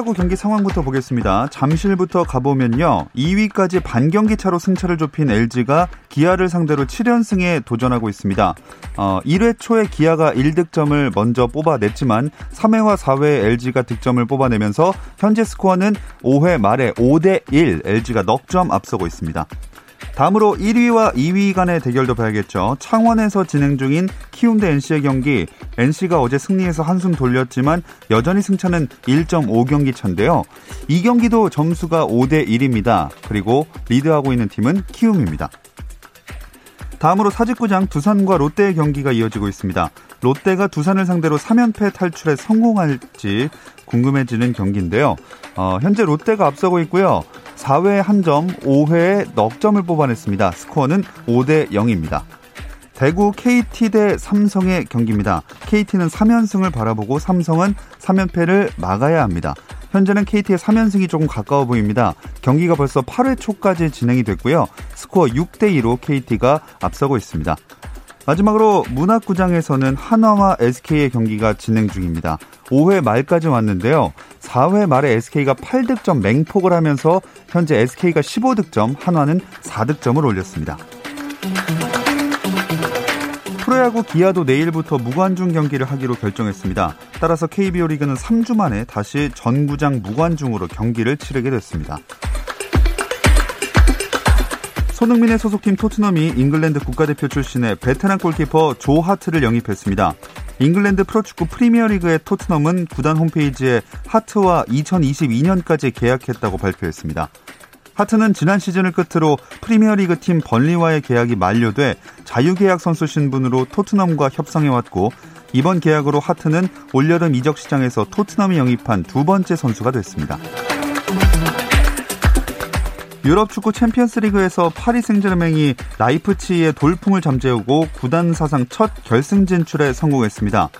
프로야구 경기 상황부터 보겠습니다. 잠실부터 가보면요. 2위까지 반경기 차로 승차를 좁힌 LG가 기아를 상대로 7연승에 도전하고 있습니다. 어, 1회 초에 기아가 1득점을 먼저 뽑아냈지만 3회와 4회에 LG가 득점을 뽑아내면서 현재 스코어는 5회 말에 5대1 LG가 넉 점 앞서고 있습니다. 다음으로 1위와 2위 간의 대결도 봐야겠죠. 창원에서 진행 중인 키움 대 NC의 경기. NC가 어제 승리해서 한숨 돌렸지만 여전히 승차는 1.5경기 차인데요. 이 경기도 점수가 5대 1입니다. 그리고 리드하고 있는 팀은 키움입니다. 다음으로 사직구장 두산과 롯데의 경기가 이어지고 있습니다. 롯데가 두산을 상대로 3연패 탈출에 성공할지 궁금해지는 경기인데요. 어, 현재 롯데가 앞서고 있고요. 4회에 한 점, 5회에 넉 점을 뽑아냈습니다. 스코어는 5대 0입니다. 대구 KT 대 삼성의 경기입니다. KT는 3연승을 바라보고 삼성은 3연패를 막아야 합니다. 현재는 KT의 3연승이 조금 가까워 보입니다. 경기가 벌써 8회 초까지 진행이 됐고요. 스코어 6대 2로 KT가 앞서고 있습니다. 마지막으로 문학구장에서는 한화와 SK의 경기가 진행 중입니다. 5회 말까지 왔는데요. 4회 말에 SK가 8득점 맹폭을 하면서 현재 SK가 15득점, 한화는 4득점을 올렸습니다. 프로야구 기아도 내일부터 무관중 경기를 하기로 결정했습니다. 따라서 KBO 리그는 3주 만에 다시 전구장 무관중으로 경기를 치르게 됐습니다. 손흥민의 소속팀 토트넘이 잉글랜드 국가대표 출신의 베테랑 골키퍼 조 하트를 영입했습니다. 잉글랜드 프로축구 프리미어리그의 토트넘은 구단 홈페이지에 하트와 2022년까지 계약했다고 발표했습니다. 하트는 지난 시즌을 끝으로 프리미어리그 팀 번리와의 계약이 만료돼 자유계약 선수 신분으로 토트넘과 협상해왔고 이번 계약으로 하트는 올여름 이적 시장에서 토트넘이 영입한 두 번째 선수가 됐습니다. 유럽 축구 챔피언스리그에서 파리 생제르맹이 라이프치히의 돌풍을 잠재우고 구단 사상 첫 결승 진출에 성공했습니다.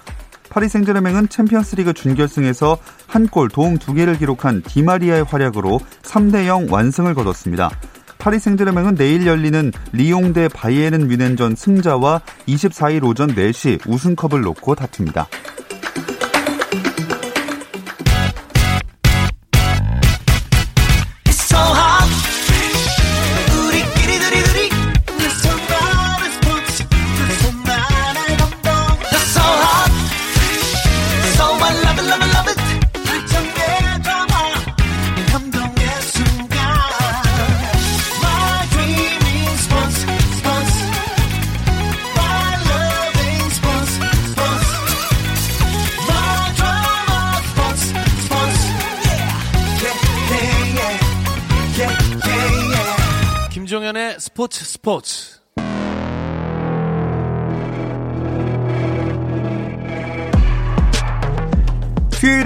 파리 생제르맹은 챔피언스리그 준결승에서 한 골 도움 두 개를 기록한 디마리아의 활약으로 3대 0 완승을 거뒀습니다. 파리 생제르맹은 내일 열리는 리옹 대 바이에른 뮌헨전 승자와 24일 오전 4시 우승컵을 놓고 다툽니다. 스포츠 스포츠.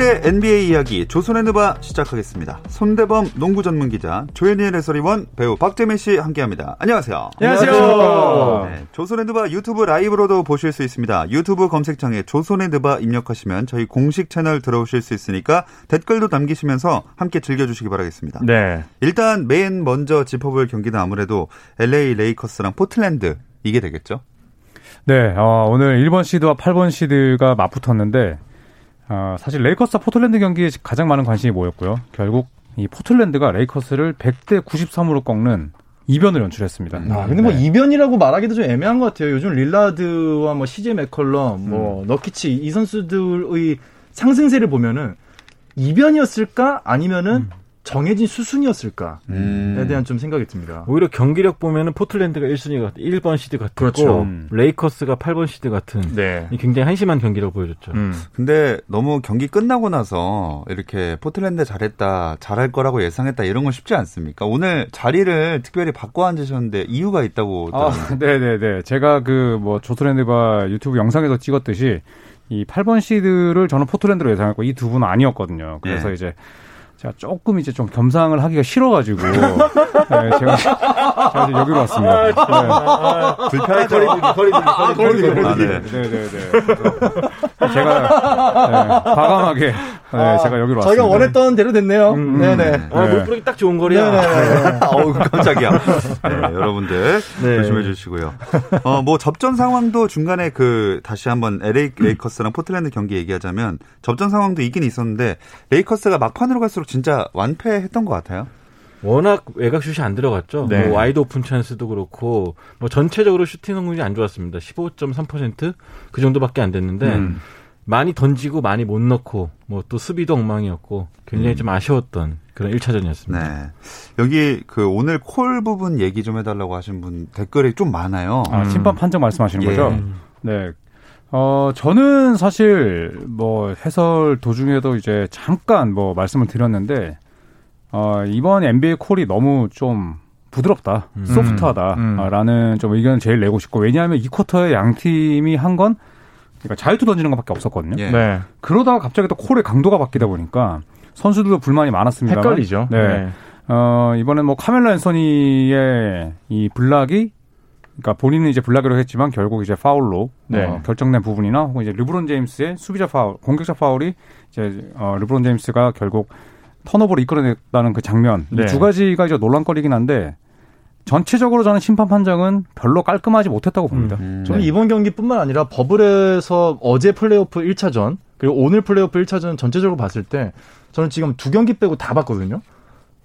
수요일의 NBA 이야기 조선의 누바 시작하겠습니다. 손대범 농구 전문 기자 조현일 해설위원 배우 박재민 씨 함께합니다. 안녕하세요. 안녕하세요. 네, 조선의 누바 유튜브 라이브로도 보실 수 있습니다. 유튜브 검색창에 조선의 누바 입력하시면 저희 공식 채널 들어오실 수 있으니까 댓글도 남기시면서 함께 즐겨주시기 바라겠습니다. 네. 일단 맨 먼저 짚어볼 경기는 아무래도 LA 레이커스랑 포틀랜드 이게 되겠죠? 네, 어, 오늘 1번 시드와 8번 시드가 맞붙었는데 어, 사실 레이커스와 포틀랜드 경기에 가장 많은 관심이 모였고요. 결국 이 포틀랜드가 레이커스를 100대 93으로 꺾는 이변을 연출했습니다. 아, 근데 뭐 네. 이변이라고 말하기도 좀 애매한 것 같아요. 요즘 릴라드와 뭐 CJ 맥컬럼, 뭐 음. 너키치 이 선수들의 상승세를 보면은 이변이었을까 아니면은 음. 정해진 수순이었을까에 음. 대한 좀 생각이 듭니다. 오히려 경기력 보면은 포틀랜드가 1순위가 1번 시드 같고 그렇죠. 음. 레이커스가 8번 시드 같은 네. 이 굉장히 한심한 경기력을 보여줬죠. 음. 근데 너무 경기 끝나고 나서 이렇게 포틀랜드 잘했다, 잘할 거라고 예상했다 이런 건 쉽지 않습니까? 오늘 자리를 특별히 바꿔 앉으셨는데 이유가 있다고 아, 들었는데. 네네네. 제가 그 뭐 조트랜드바 유튜브 영상에서 찍었듯이 이 8번 시드를 저는 포트랜드로 예상했고 이 두 분은 아니었거든요. 그래서 예. 이제 제가 조금 이제 좀 겸상을 하기가 싫어가지고 네, 제가, 제가 이제 여기로 왔습니다. 네. 불편하죠. 아, 아, 네. 네네네. 제가 네, 과감하게 네, 제가 여기로 왔습니다. 저희가 원했던 대로 됐네요. 네네. 아, 네. 물 뿌리기 딱 좋은 거리야. 네네. 어우, 깜짝이야. 네, 여러분들 네. 조심해 주시고요. 어, 뭐 접전 상황도 중간에 그 다시 한번 LA 레이커스랑 포틀랜드 경기 얘기하자면 접전 상황도 있긴 있었는데 레이커스가 막판으로 갈수록 진짜 완패했던 것 같아요. 워낙 외곽 슛이 안 들어갔죠. 네. 뭐 wide open 찬스도 그렇고 뭐 전체적으로 슈팅 성공률이 안 좋았습니다. 15.3%그 정도밖에 안 됐는데 음. 많이 던지고 많이 못 넣고 뭐 또 수비도 엉망이었고 굉장히 좀 아쉬웠던 그런 1차전이었습니다. 네. 여기 그 오늘 콜 부분 얘기 좀 해달라고 하신 분 댓글이 좀 많아요. 아, 심판 판정 말씀하시는 예. 거죠? 네. 어, 저는 사실 뭐 해설 도중에도 이제 잠깐 뭐 말씀을 드렸는데 어, 이번 NBA 콜이 너무 좀 부드럽다, 음. 소프트하다라는 좀 의견을 제일 내고 싶고 왜냐하면 이 쿼터에 양 팀이 한 건 그러니까 자유투 던지는 것밖에 없었거든요. 예. 네. 그러다가 갑자기 또 콜의 강도가 바뀌다 보니까 선수들도 불만이 많았습니다. 헷갈리죠. 네. 어, 이번엔 뭐 카멜로 앤서니의 이 block이 그러니까 본인은 이제 block이라고 했지만 결국 이제 파울로 네. 어, 결정된 부분이나 혹은 이제 르브론 제임스의 수비자 파울, 공격자 파울이 이제 어, 르브론 제임스가 결국 턴오버를 이끌어냈다는 그 장면 네. 이두 가지가 이제 논란거리긴 한데 전체적으로 저는 심판 판정은 별로 깔끔하지 못했다고 봅니다. 음. 저는 이번 경기뿐만 아니라 버블에서 어제 플레이오프 1차전 그리고 오늘 플레이오프 1차전 전체적으로 봤을 때 저는 지금 두 경기 빼고 다 봤거든요.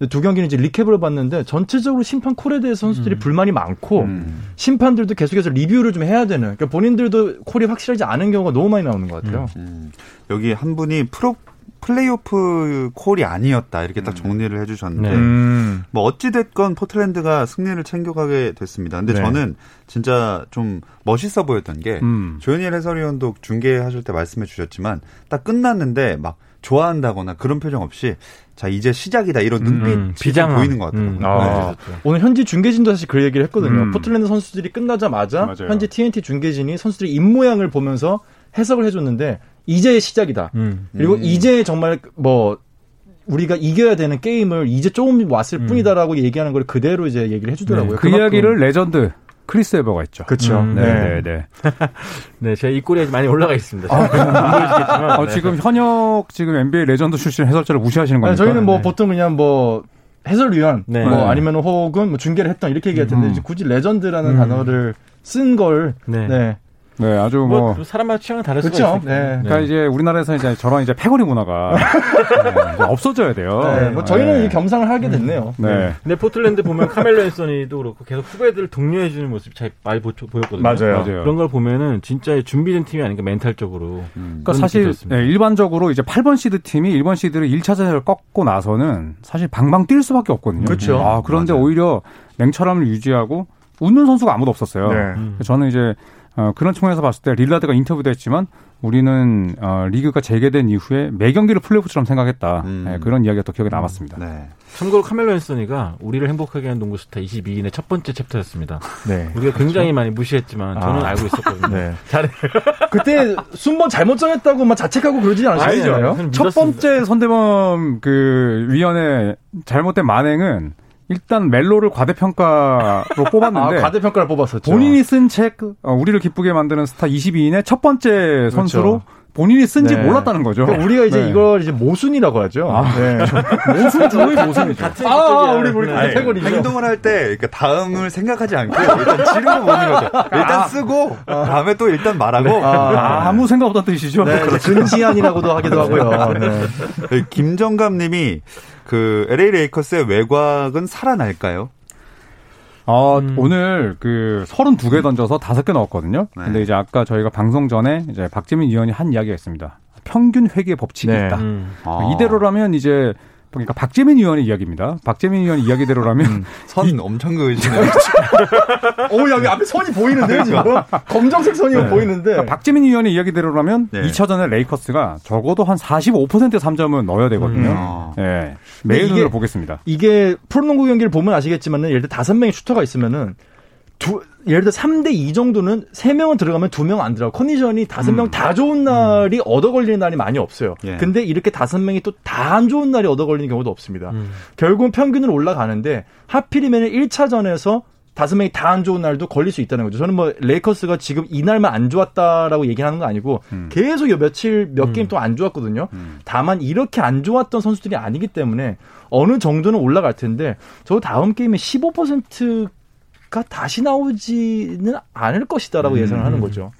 두 경기는 이제 리캡을 봤는데 전체적으로 심판 콜에 대해서 선수들이 불만이 많고 음. 심판들도 계속해서 리뷰를 좀 해야 되는 그러니까 본인들도 콜이 확실하지 않은 경우가 너무 많이 나오는 것 같아요. 음. 여기 한 분이 프로 플레이오프 콜이 아니었다 이렇게 딱 정리를 해주셨는데 네. 음. 뭐 어찌 됐건 포틀랜드가 승리를 챙겨가게 됐습니다. 근데 네. 저는 진짜 좀 멋있어 보였던 게 음. 조현일 해설위원도 중계하실 때 말씀해 주셨지만 딱 끝났는데 막 좋아한다거나 그런 표정 없이 자 이제 시작이다 이런 눈빛이 음, 좀 비장함. 보이는 것 같아요. 음, 아. 네. 오늘 현지 중계진도 사실 그 얘기를 했거든요. 음. 포틀랜드 선수들이 끝나자마자 맞아요. 현지 TNT 중계진이 선수들의 입모양을 보면서 해석을 해줬는데 이제 시작이다. 음. 그리고 음. 이제 정말 뭐 우리가 이겨야 되는 게임을 이제 조금 왔을 음. 뿐이다라고 얘기하는 걸 그대로 이제 얘기를 해주더라고요. 그 이야기를 레전드 크리스 웨버가 했죠. 그렇죠. 음, 네, 네, 네. 네, 제가 입꼬리에 많이 올라가 있습니다. 안 보이시겠지만. 어, 네. 지금 현역 지금 NBA 레전드 출신 해설자를 무시하시는 겁니까? 저희는 뭐 네. 보통 그냥 뭐 해설위원 네. 뭐 네. 아니면 혹은 뭐 중계를 했던 이렇게 얘기할 텐데 음. 굳이 레전드라는 음. 단어를 쓴걸 네. 네. 네, 아주 뭐, 뭐 사람마다 취향은 다를 수가 그렇죠. 있으니까. 네. 그러니까 이제 우리나라에서 이제 저런 이제 패거리 문화가 네, 이제 없어져야 돼요. 네, 뭐 저희는 네. 이 겸상을 하게 됐네요. 네. 근데 포틀랜드 보면 카멜로 앤서니도 그렇고 계속 후배들을 독려해 주는 모습이 잘 많이 보, 보였거든요. 맞아요. 맞아요. 그런 걸 보면은 진짜 준비된 팀이 아닌가 멘탈적으로. 음. 그러니까 사실. 네, 일반적으로 이제 8번 시드 팀이 1번 시드를 1차전을 꺾고 나서는 사실 방방 뛸 수밖에 없거든요. 그렇죠. 아, 그런데 맞아요. 오히려 냉철함을 유지하고 웃는 선수가 아무도 없었어요. 네. 음. 저는 이제 어, 그런 측면에서 봤을 때 릴라드가 인터뷰도 했지만 우리는 어, 리그가 재개된 이후에 매 경기를 플레이오프처럼 생각했다. 음. 네, 그런 이야기가 또 기억에 남았습니다. 네. 참고로 카멜로 앤서니가 우리를 행복하게 하는 농구 스타 22인의 첫 번째 챕터였습니다. 네. 우리가 굉장히 많이 무시했지만 저는 아. 알고 있었거든요. 네. 잘해. 그때 순번 잘못 정했다고 막 자책하고 그러지 않으셨나요? 첫. 번째 선대범 그 위원의 잘못된 만행은 일단 멜로를 과대평가로 아, 뽑았는데 과대평가를 뽑았었죠. 본인이 쓴책 어, 우리를 기쁘게 만드는 스타 22인의 첫 번째 선수로 본인이 쓴지 네. 몰랐다는 거죠. 그러니까 우리가 이제 네. 이걸 이제 모순이라고 하죠. 아, 네. 모순 중의 모순이죠. 같은 아, 시절이야. 우리 우리 네. 카테고리죠. 행동을 할 때 그러니까 다음을 생각하지 않고 일단 지르고 보는 거죠. 일단 쓰고 다음에 또 일단 말하고 아, 아무 생각 없던 뜻이죠. 네, 이제 근시안이라고도 하기도 하고요. 네. 네, 김정감님이 그 LA 레이커스의 외곽은 살아날까요? 어, 음. 오늘 그 32개 던져서 5개 넣었거든요. 네. 근데 이제 아까 저희가 방송 전에 이제 박재민 위원이 한 이야기가 있습니다. 평균 회계 법칙이 네. 있다. 음. 아. 이대로라면 이제 그러니까 박재민 위원의 이야기입니다. 박재민 위원 이야기대로라면 음. 선 엄청 그으시네요. 오, 여기 앞에 선이 보이는데요, 지금? 검정색 선이 보이는데. 그러니까 박재민 위원의 이야기대로라면 네. 2차전에 레이커스가 적어도 한 45%의 3점은 넣어야 되거든요. 어. 예. 매일 이게- 눈으로 보겠습니다. 이게 프로농구 경기를 보면 아시겠지만은 예를 들어 다섯 명의 슈터가 있으면은 두 예를 들어 3대 2 정도는 세 명은 들어가면 두명안 들어가. 컨디션이 다섯 명다 좋은 날이 얻어 걸리는 날이 많이 없어요. 예. 근데 이렇게 다섯 명이 또 다 안 좋은 날이 얻어 걸리는 경우도 없습니다. 결국은 평균으로 올라가는데 하필이면 1차전에서 다섯 명이 다 안 좋은 날도 걸릴 수 있다는 거죠. 저는 뭐 레이커스가 지금 이날만 안 좋았다라고 얘기하는 거 아니고 계속 요 며칠 몇 게임 동안 안 좋았거든요. 다만 이렇게 안 좋았던 선수들이 아니기 때문에 어느 정도는 올라갈 텐데 저 다음 게임에 15% 가 다시 나오지는 않을 것이다라고 예상을 하는 거죠.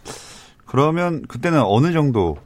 그러면 그때는 어느 정도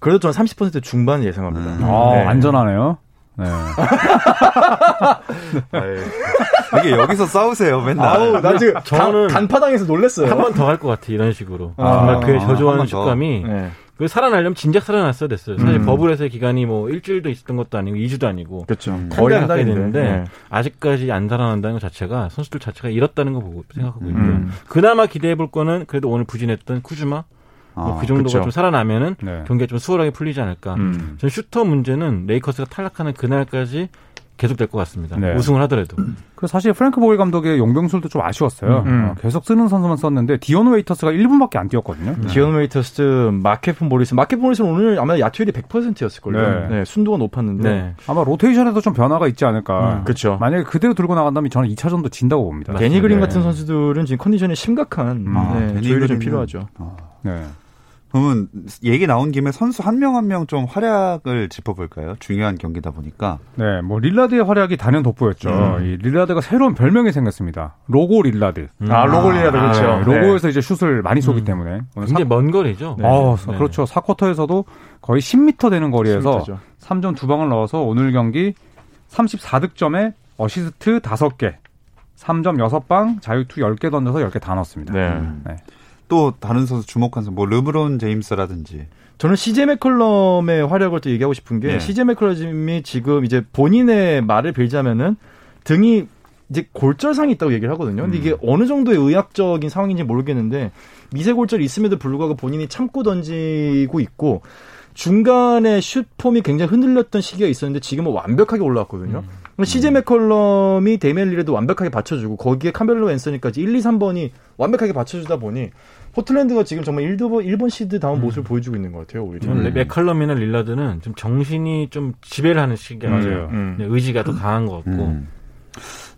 그래도 저는 30% 중반 예상합니다. 음. 아, 네. 안전하네요. 네. 이게 여기서 싸우세요 맨날. 아우, 나 지금 저는 단, 파당에서 놀랬어요. 한 번 더 할 것 같아 이런 식으로 아, 정말 그의 한 저조한 번 더. 식감이 네. 그 살아나려면 진작 살아났어야 됐어요. 사실 음. 버블에서의 기간이 뭐 일주일도 있었던 것도 아니고 2주도 아니고 그렇죠. 음. 거의 한 달인데. 됐는데 네. 아직까지 안 살아난다는 것 자체가 선수들 자체가 잃었다는 거 보고 생각하고 있고요. 음. 그나마 기대해 볼 거는 그래도 오늘 부진했던 쿠즈마 뭐 아, 그 정도가 그쵸. 좀 살아나면은 네. 경기가 좀 수월하게 풀리지 않을까. 음. 전 슈터 문제는 레이커스가 탈락하는 그날까지 계속될 것 같습니다. 네. 우승을 하더라도. 그 사실 프랭크 보겔 감독의 용병술도 좀 아쉬웠어요. 음. 어, 계속 쓰는 선수만 썼는데 디온 웨이터스가 1분밖에 안 뛰었거든요. 디온 웨이터스, 마케프 모리스. 마케프 모리스는 오늘 아마 야투율이 100%였을걸요. 네. 네. 순도가 높았는데. 네. 아마 로테이션에도 좀 변화가 있지 않을까. 음, 그렇죠. 만약에 그대로 들고 나간다면 저는 2차전도 진다고 봅니다. 데니 그린 네. 같은 선수들은 지금 컨디션이 심각한 아, 네, 데니 조율이 좀 필요하죠. 네. 그러면 얘기 나온 김에 선수 한 명 한 명 좀 활약을 짚어볼까요? 중요한 경기다 보니까. 네, 뭐 릴라드의 활약이 단연 돋보였죠. 음. 이 릴라드가 새로운 별명이 생겼습니다. 로고 릴라드. 아, 로고 릴라드 그렇죠. 네, 로고에서 이제 슛을 많이 쏘기 음. 때문에 굉장히 먼 거리죠. 사, 아, 네. 그렇죠. 4쿼터에서도 거의 10m 되는 거리에서 10m 죠. 3점 두 방을 넣어서 오늘 경기 34득점에 어시스트 5개, 3점 6방, 자유투 10개 던져서 10개 다 넣었습니다. 네. 음. 네. 또 다른 선수 주목한 선수, 뭐 르브론 제임스라든지. 저는 CJ 맥컬럼의 활약을 또 얘기하고 싶은 게 네. CJ 맥컬럼이 지금 이제 본인의 말을 빌자면은 등이 이제 골절상이 있다고 얘기를 하거든요. 근데 이게 어느 정도의 의학적인 상황인지 모르겠는데 미세 골절이 있음에도 불구하고 본인이 참고 던지고 있고 중간에 슛 폼이 굉장히 흔들렸던 시기가 있었는데 지금은 완벽하게 올라왔거든요. CJ 맥컬럼이 데미안 릴라드 완벽하게 받쳐주고 거기에 카멜로 앤서니까지 1, 2, 3번이 완벽하게 받쳐주다 보니 포틀랜드가 지금 정말 1번, 1번 시드 다운 모습을 보여주고 있는 것 같아요, 오히려. 저는 맥컬럼이나 릴라드는 좀 정신이 좀 지배를 하는 시기가 맞아요. 음. 네, 의지가 더 강한 것 같고 음.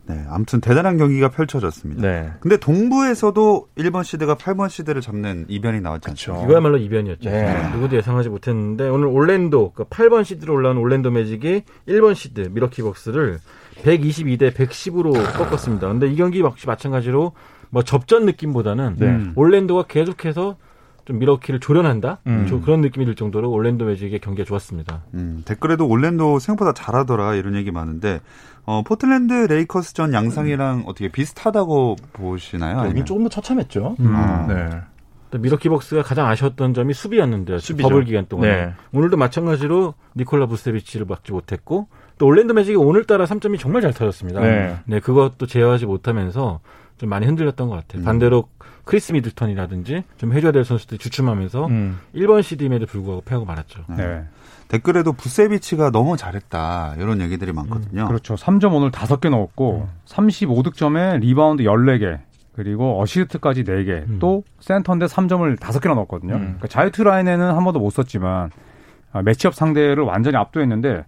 네, 아무튼 대단한 경기가 펼쳐졌습니다. 네. 근데 동부에서도 1번 시드가 8번 시드를 잡는 이변이 나왔지 않죠? 이거야말로 이변이었죠. 네. 누구도 예상하지 못했는데 오늘 올랜도 그 8번 시드로 올라온 올랜도 매직이 1번 시드 미러키 벅스를 122대 110으로 꺾었습니다. 근데 이 경기 역시 마찬가지로 뭐 접전 느낌보다는 네. 음. 올랜도가 계속해서 좀 미러키를 조련한다. 음. 좀 그런 느낌이 들 정도로 올랜도 매직의 경기가 좋았습니다. 음, 댓글에도 올랜도 생각보다 잘하더라 이런 얘기 많은데 어, 포틀랜드 레이커스전 양상이랑 어떻게 비슷하다고 보시나요? 여긴 아니면? 조금 더 처참했죠. 음. 아. 네. 또 밀워키 벅스가 가장 아쉬웠던 점이 수비였는데요. 수비죠. 버블 기간 동안. 네. 오늘도 마찬가지로 니콜라 부세비치를 막지 못했고 또 올랜도 매직이 오늘따라 3점이 정말 잘 터졌습니다. 네. 그것도 제어하지 못하면서 좀 많이 흔들렸던 것 같아요. 음. 반대로 크리스 미들턴이라든지 좀 해줘야 될 선수들이 주춤하면서 음. 1번 시드임에도 불구하고 패하고 말았죠. 네. 댓글에도 부세비치가 너무 잘했다 이런 얘기들이 많거든요. 그렇죠. 3점 오늘 5개 넣었고 35득점에 리바운드 14개 그리고 어시스트까지 4개 음. 또 센터인데 3점을 5개나 넣었거든요. 음. 그러니까 자유투 라인에는 한 번도 못 섰지만 아, 매치업 상대를 완전히 압도했는데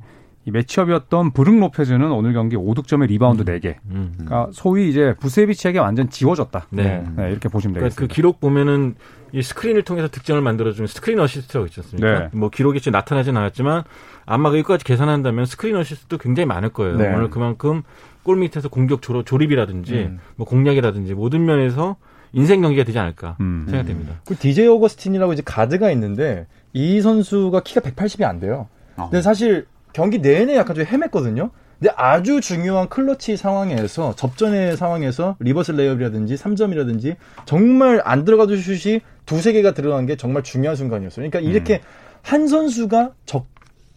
이 매치업이었던 브룩 로페즈는 오늘 경기 5득점에 리바운드 4개. 음. 그러니까 소위 이제 부세비치에게 완전 지워졌다. 네. 네, 이렇게 보시면 그러니까 그 되겠습니다. 기록 보면은 이 스크린을 통해서 득점을 만들어주는 스크린 어시스트라고 있지 않습니까? 네. 뭐 기록이 지금 나타나진 않았지만 아마 여기까지 계산한다면 스크린 어시스트도 굉장히 많을 거예요. 네. 오늘 그만큼 골 밑에서 공격 조립, 조립이라든지 음. 뭐 공략이라든지 모든 면에서 인생 경기가 되지 않을까 음. 생각됩니다. 그 DJ 오거스틴이라고 이제 가드가 있는데 이 선수가 키가 180이 안 돼요. 어. 근데 사실 경기 내내 약간 좀 헤맸거든요. 근데 아주 중요한 클러치 상황에서 접전의 상황에서 reverse layup이라든지 3점이라든지 정말 안 들어가도 슛이 두세 개가 들어간 게 정말 중요한 순간이었어요. 그러니까 이렇게 한 선수가 적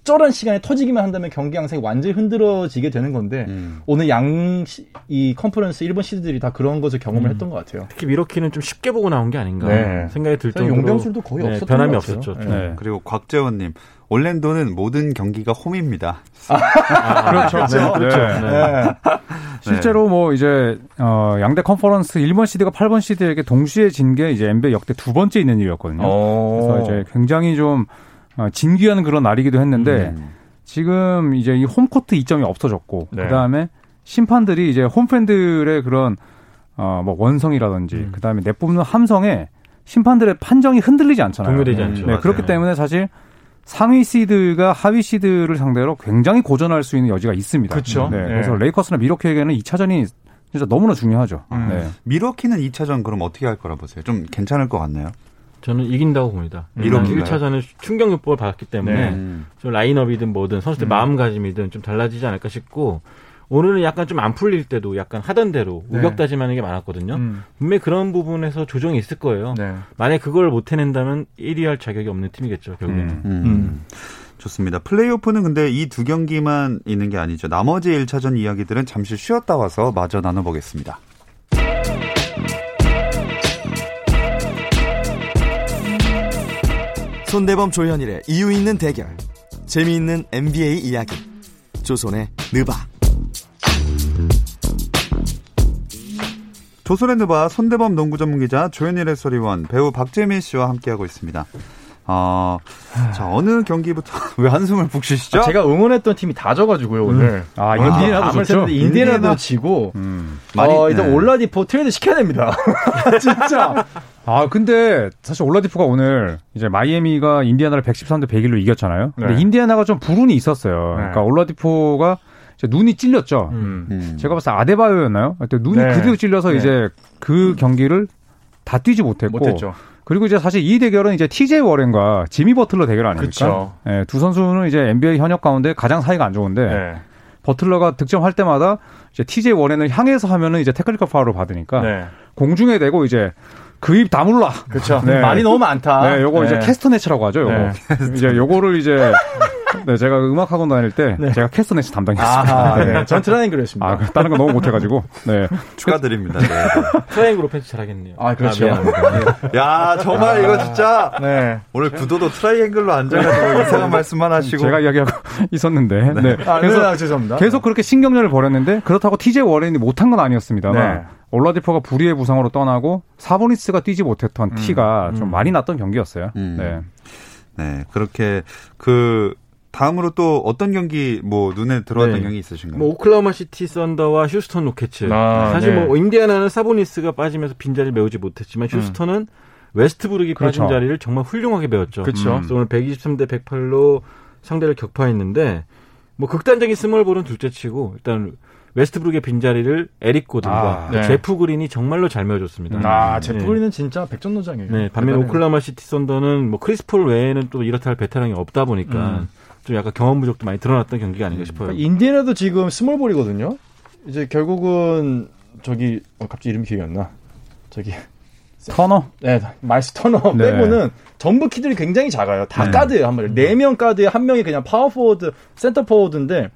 적절한 시간에 터지기만 한다면 경기 양상이 완전히 흔들어지게 되는 건데 음. 오늘 양 이 컨퍼런스 일본 시드들이 다 그런 것을 경험을 음. 했던 것 같아요. 특히 미러키는 좀 쉽게 보고 나온 게 아닌가 네. 생각이 들 정도로 용병술도 거의 네, 없었던 변함이 것 같아요. 없었죠. 네. 네. 그리고 곽재원님 올랜도는 모든 경기가 홈입니다. 아, 그렇죠. 네, 그렇죠. 네. 네. 실제로 뭐 이제 어 양대 컨퍼런스 1번 시드가 8번 시드에게 동시에 진 게 이제 NBA 역대 두 번째 있는 일이었거든요. 그래서 이제 굉장히 좀 어, 진귀한 그런 날이기도 했는데 음. 지금 이제 이 홈코트 이점이 없어졌고 네. 그다음에 심판들이 이제 홈팬들의 그런 어뭐 원성이라든지 음. 그다음에 내뿜는 함성에 심판들의 판정이 흔들리지 않잖아요. 동요되지 음, 않죠. 네, 맞아요. 그렇기 때문에 사실 상위 시드가 하위 시드를 상대로 굉장히 고전할 수 있는 여지가 있습니다. 그쵸. 네, 네. 그래서 레이커스나 미러키에게는 2차전이 진짜 너무나 중요하죠. 음. 네. 미러키는 2차전 그럼 어떻게 할 거라 보세요? 좀 괜찮을 것 같나요? 저는 이긴다고 봅니다. 이런가요? 1차전에 충격요법을 받았기 때문에 음. 좀 라인업이든 뭐든 선수들 마음가짐이든 좀 달라지지 않을까 싶고 오늘은 약간 좀 안 풀릴 때도 약간 하던 대로 네. 우격다짐하는 게 많았거든요. 음. 분명히 그런 부분에서 조정이 있을 거예요. 네. 만약 그걸 못 해낸다면 1위 할 자격이 없는 팀이겠죠, 결국에는. 음. 음. 음. 좋습니다. 플레이오프는 근데 이 두 경기만 있는 게 아니죠. 나머지 1차전 이야기들은 잠시 쉬었다 와서 마저 나눠보겠습니다. 손대범 조현일의 이유 있는 대결. 재미있는 NBA 이야기. 조선의 느바. 조선의 누바 손대범 농구 전문 기자 조현일 해설위원 배우 박재민 씨와 함께하고 있습니다. 어, 자 어느 경기부터 왜 한숨을 푹 쉬시죠? 제가 응원했던 팀이 다 져가지고요 오늘. 아, 오늘 인디애나도 밤을 좋죠? 샜는데 인디애나도 인디애나. 지고. 음. 많이- 어, 일단 네. 올라디포 트레이드 시켜야 됩니다. 진짜. 아, 근데 사실 올라디프가 오늘 이제 마이애미가 인디애나를 113대 101로 이겼잖아요. 근데 네. 인디애나가 좀 불운이 있었어요. 네. 그러니까 올라디포가 눈이 찔렸죠. 음. 음. 제가 봤을 때 아데바요였나요? 그때 눈이 네. 그대로 찔려서 네. 이제 그 경기를 다 뛰지 못했고 못했죠. 그리고 이제 사실 이 대결은 이제 TJ 워렌과 지미 버틀러 대결 아닙니까? 그쵸. 예, 두 선수는 이제 NBA 현역 가운데 가장 사이가 안 좋은데 네. 버틀러가 득점할 때마다 이제 TJ 워렌을 향해서 하면은 이제 테크니컬 파울을 받으니까 네. 공중에 대고 이제 그 입 다물라. 그렇죠. 네. 말이 너무 많다. 네, 요거 이제 네. 캐스터네츠라고 하죠. 요거. 네. 이제 요거를 이제 네, 제가 음악 학원 다닐 때 제가 캐스터네츠 담당했습니다. 아하, 네. 전 트라이앵글이었습니다. 아, 그 다른 거 너무 못해가지고. 네. 축하드립니다. 네. 트라이앵글 오펜스 잘하겠네요. 아, 그렇죠. 미안합니다. 야 정말 이거 진짜 네. 오늘 구도도 트라이앵글로 앉아가지고 이상한 말씀만 하시고 제가 이야기하고 있었는데. 네. 아, 그래서 네, 아, 죄송합니다. 계속 그렇게 신경전을 벌였는데 그렇다고 TJ 워렌이 못한 건 아니었습니다만 네. 올라디퍼가 불의의 부상으로 떠나고 사보니스가 뛰지 못했던 티가 좀 많이 났던 경기였어요. 음. 네. 네 그렇게 그 다음으로 또 어떤 경기 뭐 눈에 들어왔던 네. 경기 있으신가요? 뭐 오클라호마 시티 썬더와 휴스턴 로켓츠. 아, 사실 네. 뭐 인디애나는 사보니스가 빠지면서 빈자리를 메우지 못했지만 휴스턴은 웨스트브룩이 빠진 그렇죠. 자리를 정말 훌륭하게 메웠죠. 그쵸. 그래서 오늘 123대 108로 상대를 격파했는데 뭐 극단적인 스몰볼은 둘째치고 일단 웨스트브룩의 빈자리를 에릭 고든과 아, 그 네. 제프 그린이 정말로 잘 메워줬습니다. 아, 네. 제프 그린은 진짜 백전노장이에요. 네, 반면. 오클라호마 시티 썬더는 뭐 크리스 폴 외에는 또 이렇다 할 베테랑이 없다 보니까 음. 좀 약간 경험 부족도 많이 드러났던 경기가 아닌가 싶어요. 그러니까 인디애나도 지금 스몰볼이거든요. 이제 결국은 저기 어, 갑자기 이름이 기억이 안 나. 저기 터너. 네, 마일스 터너 네. 빼고는 전부 키들이 굉장히 작아요. 다 네. 가드예요, 한 마리. 네명 가드에 한 명이 그냥 파워포워드, 센터 포워드인데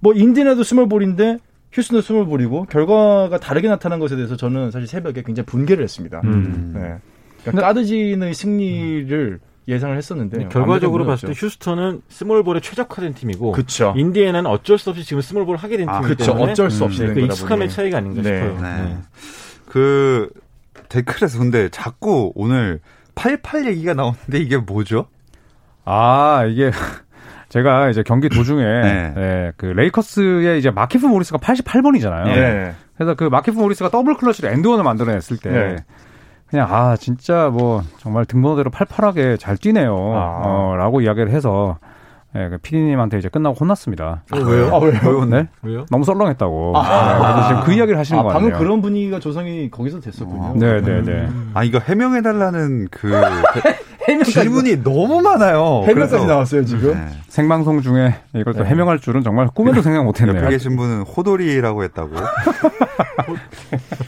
뭐 인디애나도 스몰볼인데 휴스턴도 스몰볼이고 결과가 다르게 나타난 것에 대해서 저는 사실 새벽에 굉장히 분개를 했습니다. 음. 네. 그러니까 가드진의 승리를 예상을 했었는데 결과적으로 봤을 때 휴스턴은 스몰볼에 최적화된 팀이고 그렇죠. 인디애나는 어쩔 수 없이 지금 스몰볼 하게 된 아, 팀이기. 때문에 어쩔 수 음. 없이 네, 된그 익숙함의 보니. 차이가 아닌가 네. 싶어요. 네. 네. 그 댓글에서 근데 자꾸 오늘 88 얘기가 나오는데 이게 뭐죠? 아, 이게 제가 이제 경기 도중에 네. 예, 그 레이커스의 이제 마키프 모리스가 88번이잖아요. 네. 그래서 그 마키프 모리스가 더블 클러치로 and one을 만들어냈을 때 네. 그냥 아 진짜 뭐 정말 등번호대로 팔팔하게 잘 뛰네요. 아. 어 라고 이야기를 해서 예, 그 PD님한테 이제 끝나고 혼났습니다. 어, 왜요? 아, 왜요? 네? 왜요? 너무 썰렁했다고. 아. 네, 그래서 지금 그 이야기를 하시는 아, 거 방금? 그런 분위기가 조성이 거기서 됐었군요. 네, 네, 네. 음. 아 이거 해명해달라는 그 해명까지 질문이 너무 많아요. 해명까지 그래서- 나왔어요 지금. 네. 생방송 중에 이걸 또 네. 해명할 줄은 정말 꿈에도 생각 옆에 못했네요. 계신 분은 호돌이라고 했다고.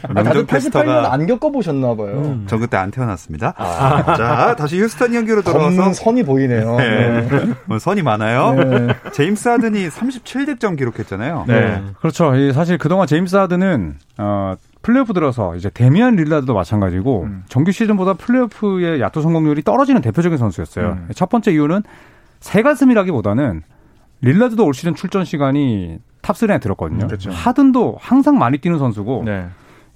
아, 다들 명정 88년 캐스터가 안 겪어보셨나 봐요. 음. 전 그때 안 태어났습니다. 자, 다시 휴스턴 경기로 돌아와서 선이 보이네요. 네. 오늘 선이 많아요. 네. 제임스 하든이 37득점 기록했잖아요. 네. 그렇죠. 이 사실 그동안 제임스 하든은 어, 플레이오프 들어서 이제 데미안 릴라드도 마찬가지고 음. 정규 시즌보다 플레이오프의 야투 성공률이 떨어지는 대표적인 선수였어요. 음. 첫 번째 이유는 새 가슴이라기보다는 릴라드도 올 시즌 출전 시간이 top 3 안에 들었거든요. 그렇죠. 하든도 항상 많이 뛰는 선수고 네.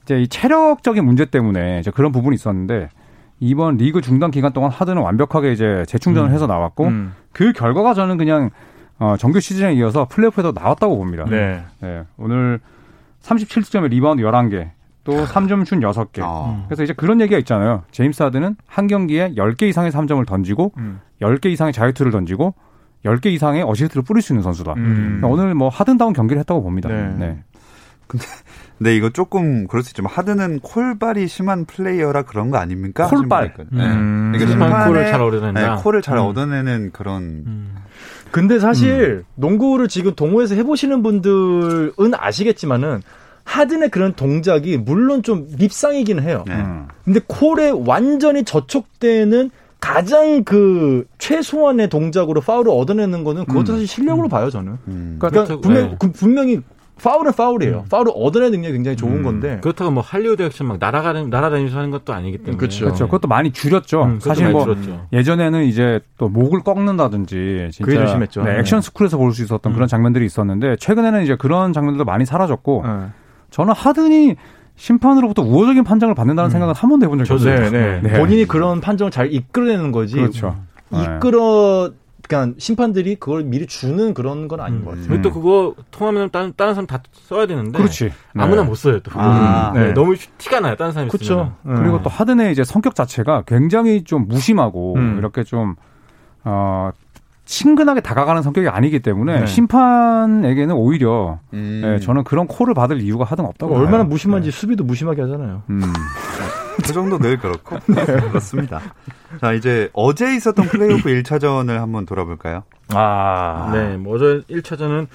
이제 이 체력적인 문제 때문에 이제 그런 부분이 있었는데 이번 리그 중단 기간 동안 하든은 완벽하게 이제 재충전을 해서 나왔고 음. 그 결과가 저는 그냥 어, 정규 시즌에 이어서 플레이오프에도 나왔다고 봅니다. 네. 네, 오늘 37득점에 리바운드 11개, 또 3점 슛 6개. 어. 그래서 이제 그런 얘기가 있잖아요. 제임스 하든은 한 경기에 10개 이상의 3점을 던지고 음. 10개 이상의 자유투를 던지고 10개 이상의 어시스트를 뿌릴 수 있는 선수다. 음. 그러니까 오늘 뭐 하든다운 경기를 했다고 봅니다. 네. 네. 근데 이거 조금 그럴 수 있지만 하드는 콜발이 심한 플레이어라 그런 거 아닙니까? 콜발. 음. 네. 그러니까 심한 심판에 콜을 잘 얻어낸다. 네, 콜을 잘 음. 얻어내는 그런 음. 근데 사실 농구를 지금 동호회에서 해보시는 분들은 아시겠지만은 하든의 그런 동작이 물론 좀 밉상이긴 해요. 네. 음. 근데 콜에 완전히 저촉되는 가장 그 최소한의 동작으로 파울을 얻어내는 거는 그것도 음. 사실 실력으로 봐요 저는. 음. 그러니까 그렇다고, 분명, 네. 그 분명히 파울은 파울이에요. 파울을 얻어내는 능력이 굉장히 좋은 음. 건데. 그렇다고 뭐 할리우드 액션 막 날아가는 날아다니면서 하는 것도 아니기 때문에. 그렇죠. 그렇죠. 그것도 많이 줄였죠. 음, 사실 많이 뭐 줄었죠. 예전에는 이제 또 목을 꺾는다든지 진짜 그게 좀 심했죠. 네, 네. 액션 스쿨에서 볼 수 있었던 음. 그런 장면들이 있었는데 최근에는 이제 그런 장면들도 많이 사라졌고 네. 저는 하든이 심판으로부터 우호적인 판정을 받는다는 음. 생각은 한 번도 해본 적이 저도 없어요. 네, 네. 네. 본인이 그런 판정을 잘 이끌어내는 거지. 그렇죠. 네. 이끌어, 그러니까 심판들이 그걸 미리 주는 그런 건 아닌 것 같아요. 그리고 또 그거 통하면 다른, 다른 사람 다 써야 되는데. 그렇지. 네. 아무나 못 써요, 또. 아, 네. 네. 너무 티가 나요, 다른 사람이. 그렇죠. 그리고 또 하든의 이제 성격 자체가 굉장히 좀 무심하고 음. 이렇게 좀 어, 친근하게 다가가는 성격이 아니기 때문에 네. 심판에게는 오히려 음. 네, 저는 그런 콜을 받을 이유가 하든 없다고 얼마나 봐요. 무심한지 수비도 무심하게 하잖아요. 음. 그 정도 늘 그렇고 그렇습니다. 자 이제 어제 있었던 플레이오프 1차전을 한번 돌아볼까요? 아. 네, 뭐 어제 1차전은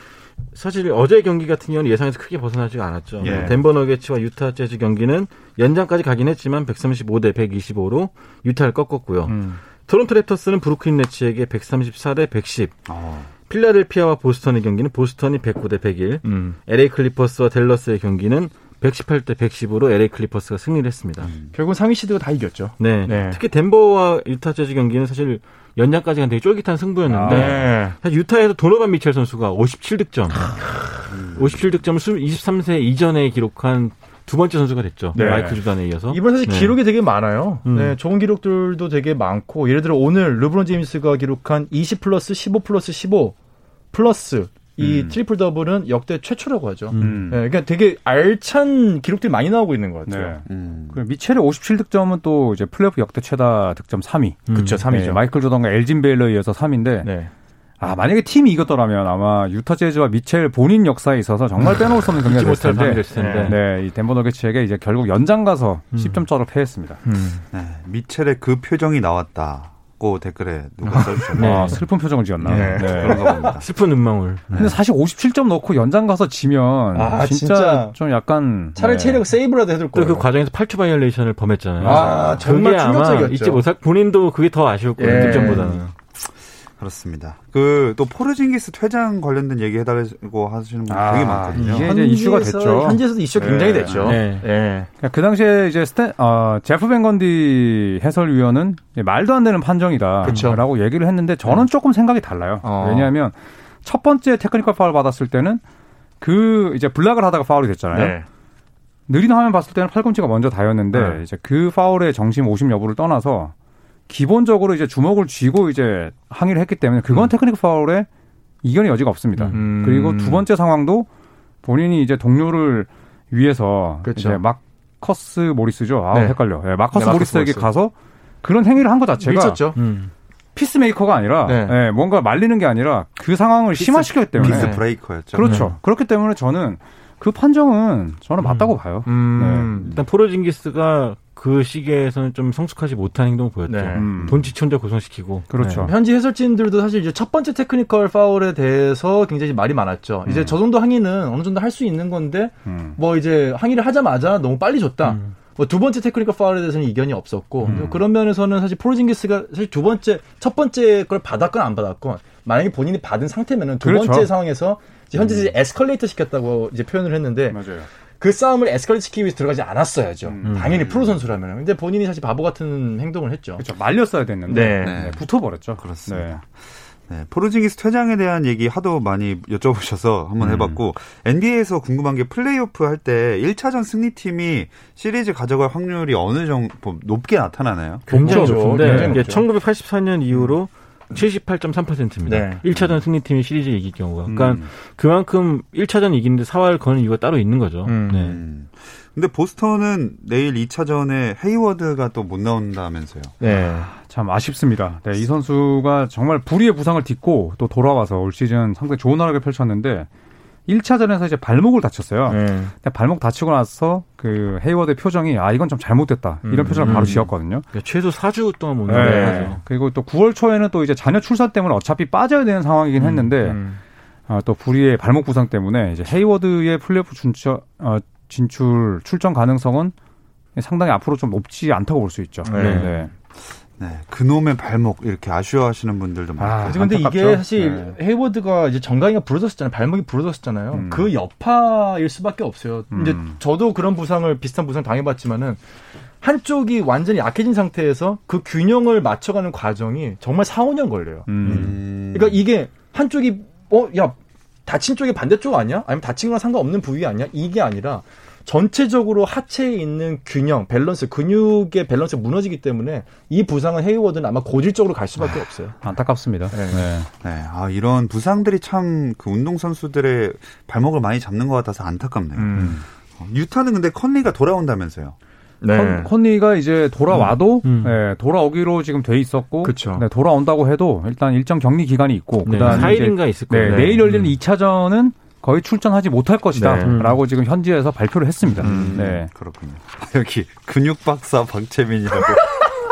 사실 어제 경기 같은 경우는 예상에서 크게 벗어나지가 않았죠. 예. 덴버 너게츠와 유타 재즈 경기는 연장까지 가긴 했지만 135대 125로 유타를 꺾었고요. 음. 토론토 랩터스는 브루클린 네츠에게 134대 110. 어. 필라델피아와 보스턴의 경기는 보스턴이 109대 101. 음. LA 클리퍼스와 댈러스의 경기는 118대 110으로 LA 클리퍼스가 승리를 했습니다. 결국 상위 시드가 다 이겼죠. 네. 네. 특히 덴버와 유타 재즈 경기는 사실 연장까지 간 되게 쫄깃한 승부였는데 네. 사실 유타에서 도노반 미첼 선수가 57득점, 57득점을 23세 이전에 기록한 두 번째 선수가 됐죠. 네. 마이클 조단에 이어서. 이번 사실 네. 기록이 되게 많아요. 음. 네, 좋은 기록들도 되게 많고 예를 들어 오늘 르브론 제임스가 기록한 20 플러스 15 플러스 15 플러스 이 음. 트리플 더블은 역대 최초라고 하죠. 음. 네, 그러니까 되게 알찬 기록들이 많이 나오고 있는 것 같아요. 네. 음. 그 미첼의 57득점은 또 이제 플레이오프 역대 최다 득점 3위. 그쵸, 3위죠. 네, 마이클 조던과 엘진 베일러에 이어서 3위인데 네. 아 만약에 팀이 이겼더라면 아마 유타 재즈와 미첼 본인 역사에 있어서 정말 빼놓을 수 없는 경기가 됐을 텐데 됐을 텐데. 네, 이 덴버 너게츠에게 이제 결국 연장 가서 10점 차로 패했습니다. 음. 네, 미첼의 그 표정이 나왔다 고 댓글에 누가 써주셨네요. 아, 슬픈 표정을 지었나? 네. 그런가 봅니다. 슬픈 눈망울. 근데 사실 57점 넣고 연장 가서 지면 아, 진짜, 진짜. 좀 약간 차라리 네. 체력 세이브라도 해둘 또 거예요. 그 과정에서 8초 violation을 범했잖아요. 아, 정말 그게 아마 충격적이었죠. 잊지 못할 본인도 그게 더 아쉬울 거예요. 예. 득점보다는. 그렇습니다. 그 또 포르징기스 퇴장 관련된 얘기 해달라고 하시는 분 아, 되게 많거든요. 이게 이제 이슈가 됐죠. 현지에서도 이슈가 굉장히 네. 됐죠. 네. 예. 그러니까 그 당시에 이제 스탠, 어, 제프 밴 건디 해설위원은 말도 안 되는 판정이다. 그쵸. 라고 얘기를 했는데 저는 조금 생각이 달라요. 어. 왜냐하면 첫 번째 테크니컬 파울 받았을 때는 그 이제 block을 하다가 파울이 됐잖아요. 네. 느린 화면 봤을 때는 팔꿈치가 먼저 닿였는데 네. 이제 그 파울의 정심 오심 여부를 떠나서 기본적으로 이제 주먹을 쥐고 이제 항의를 했기 때문에 그건 음. 테크니컬 파울에 이견의 여지가 없습니다. 음. 그리고 두 번째 상황도 본인이 이제 동료를 위해서 그렇죠. 이제 마커스 모리스죠. 아 네. 헷갈려. 네, 마커스 네, 모리스에게 모리스. 가서 그런 행위를 한것 자체가 미쳤죠. 음. peacemaker가 아니라 네. 예, 뭔가 말리는 게 아니라 그 상황을 심화시켰기 때문에 peace breaker였죠. 그렇죠. 네. 그렇기 때문에 저는 그 판정은 저는 맞다고 봐요. 음. 일단 포르징기스가 그 시기에서는 좀 성숙하지 못한 행동을 보였죠. 네. 음. 돈치치 혼자 고생시키고. 그렇죠. 현지 해설진들도 사실 이제 첫 번째 테크니컬 파울에 대해서 굉장히 말이 많았죠. 이제 음. 저 정도 항의는 어느 정도 할 수 있는 건데 음. 뭐 이제 항의를 하자마자 너무 빨리 줬다. 음. 뭐두 번째 테크니컬 파울에 대해서는 이견이 없었고 음. 그런 면에서는 사실 포르징기스가 사실 두 번째 첫 번째 걸 받았건 안 받았건 만약에 본인이 받은 상태면은 두 그렇죠. 번째 상황에서 현지 이제 escalate 시켰다고 이제 표현을 했는데 맞아요. 그 싸움을 escalate 시키기 위해서 들어가지 않았어야죠. 음. 당연히 프로 선수라면. 근데 본인이 사실 바보 같은 행동을 했죠. 그렇죠. 말렸어야 됐는데 네. 네, 붙어버렸죠. 그렇습니다. 네, 포르징기스 퇴장에 대한 얘기 하도 많이 여쭤보셔서 한번 해봤고 NBA에서 궁금한 게 플레이오프 할 때 1차전 승리팀이 시리즈 가져갈 확률이 어느 정도 뭐 높게 나타나나요? 굉장히 높죠. 높은데 굉장히 높죠. 1984년 이후로 78.3%입니다. 네. 1차전 승리팀이 시리즈 이길 경우가. 그러니까 음. 그만큼 1차전 이기는데 사활 거는 이유가 따로 있는 거죠. 음. 네. 음. 근데 보스턴은 내일 2차전에 헤이워드가 또 못 나온다면서요. 네. 참 아쉽습니다. 네, 이 선수가 정말 불의의 부상을 딛고 또 돌아와서 올 시즌 상당히 좋은 활약을 펼쳤는데 1차전에서 이제 발목을 다쳤어요. 네. 근데 발목 다치고 나서 그 헤이워드의 표정이 아 이건 좀 잘못됐다 이런 음. 표정을 바로 음. 지었거든요. 그러니까 최소 4주 동안 못 네. 나가죠. 그리고 또 9월 초에는 또 이제 자녀 출산 때문에 어차피 빠져야 되는 상황이긴 했는데 음. 아, 또 불의의 발목 부상 때문에 이제 헤이워드의 플레이오프 진출, 어, 진출 출전 가능성은 상당히 앞으로 좀 높지 않다고 볼 수 있죠. 네. 네, 그놈의 발목 이렇게 아쉬워하시는 분들도 아, 많고. 근데 안타깝죠. 이게 사실 네. 헤이워드가 이제 정강이가 부러졌었잖아요. 발목이 부러졌잖아요. 음. 그 여파일 수밖에 없어요. 음. 이제 저도 그런 부상을 비슷한 부상 당해봤지만은 한쪽이 완전히 약해진 상태에서 그 균형을 맞춰가는 과정이 정말 4, 5년 걸려요. 음. 음. 그러니까 이게 한쪽이 어야 다친 쪽이 반대쪽 아니야? 아니면 다친 거랑 상관없는 부위 아니야? 이게 아니라 전체적으로 하체에 있는 균형, 밸런스, 근육의 밸런스가 무너지기 때문에 이 부상은 헤이워드는 아마 고질적으로 갈 수밖에 없어요. 안타깝습니다. 네. 네. 네, 아 이런 부상들이 참 그 운동 선수들의 발목을 많이 잡는 것 같아서 안타깝네요. 음. 어, 유타는 근데 컨리가 돌아온다면서요. 네. 컨, 컨리가 이제 돌아와도 음. 네, 돌아오기로 지금 돼 있었고 그쵸. 네, 돌아온다고 해도 일단 일정 격리 기간이 있고 네. 그다음에 이제 4일인가 있을 네, 거예요. 내일 열리는 2차전은 거의 출전하지 못할 것이다라고 지금 현지에서 발표를 했습니다. 음. 네. 그렇군요. 여기 근육 박사 박재민이라고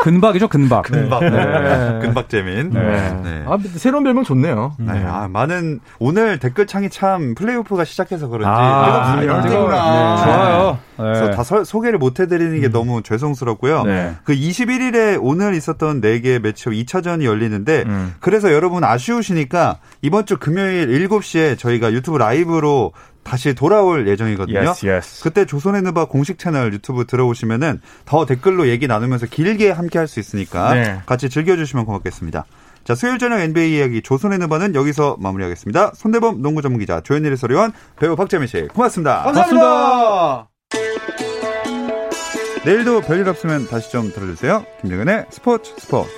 근박이죠, 근박. 근박, 네. 네. 근박 재민. 네. 네. 아, 새로운 별명 좋네요. 네, 아, 많은 오늘 댓글창이 참 플레이오프가 시작해서 그런지 아, 내가 무슨 이거, 열등구나. 네. 좋아요. 그래서 네. 다 서- 소개를 못 해드리는 게 너무 죄송스럽고요. 네. 그 21일에 오늘 있었던 4개 매치업 2차전이 열리는데 음. 그래서 여러분 아쉬우시니까 이번 주 금요일 7시에 저희가 유튜브 라이브로 다시 돌아올 예정이거든요. Yes, yes. 그때 조선의 누바 공식 채널 유튜브 들어오시면은 더 댓글로 얘기 나누면서 길게 함께 할 수 있으니까 네. 같이 즐겨주시면 고맙겠습니다. 자, 수요일 저녁 NBA 이야기 조선의 누바는 여기서 마무리하겠습니다. 손대범 농구 전문 기자 조현일 해설위원 배우 박재민 씨 고맙습니다. 감사합니다. 내일도 별일 없으면 다시 좀 들어주세요. 김정은의 스포츠 스포츠.